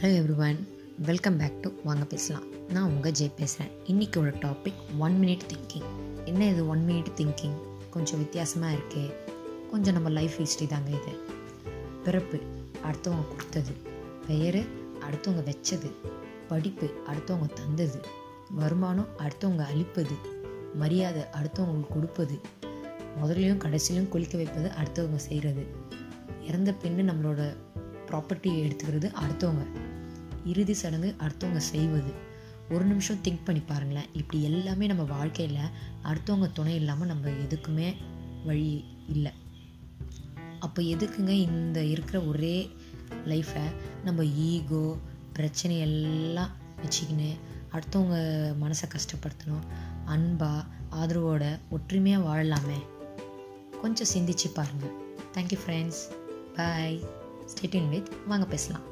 Hello everyone welcome back to வாங்க பேசலாம். நான் உங்கள் ஜெய் பேசுகிறேன் இன்றைக்கோட டாபிக் ஒன் மினிட் திங்கிங் என்ன இது ஒன் மினிட் திங்கிங் கொஞ்சம் வித்தியாசமாக இருக்கே. கொஞ்சம் நம்ம லைஃப் ஹிஸ்ட்ரி தாங்க இது. பிறப்பு அடுத்தவங்க கொடுத்தது. பெயர் அடுத்தவங்க வச்சது. படிப்பு அடுத்தவங்க தந்தது. வருமானம் அடுத்தவங்க அழிப்பது. மரியாதை அடுத்தவங்களுக்கு கொடுப்பது. முதல்லையும் கடைசியிலும் குளிக்க வைப்பது அடுத்தவங்க செய்கிறது இறந்த பின்னு நம்மளோட ப்ராப்பர்ட்டியை எடுத்துக்கிறது அடுத்தவங்க. இறுதி சடங்கு அடுத்தவங்க செய்வது. ஒரு நிமிஷம் திங்க் பண்ணி பாருங்களேன். இப்படி எல்லாமே நம்ம வாழ்க்கையில் அடுத்தவங்க துணை இல்லாமல் நம்ம எதுக்குமே வழி இல்லை. அப்போ எதுக்குங்க இந்த இருக்கிற ஒரே லைஃப்பை நம்ம ஈகோ பிரச்சனை எல்லாம் வச்சுக்கின்னு அடுத்தவங்க மனசை கஷ்டப்படுத்தணும். அன்பா ஆதரவோட ஒற்றுமையாக வாழலாமே. கொஞ்சம் சிந்திச்சு பாருங்கள் thank you friends bye stay tuned with வாங்க பேசலாம்.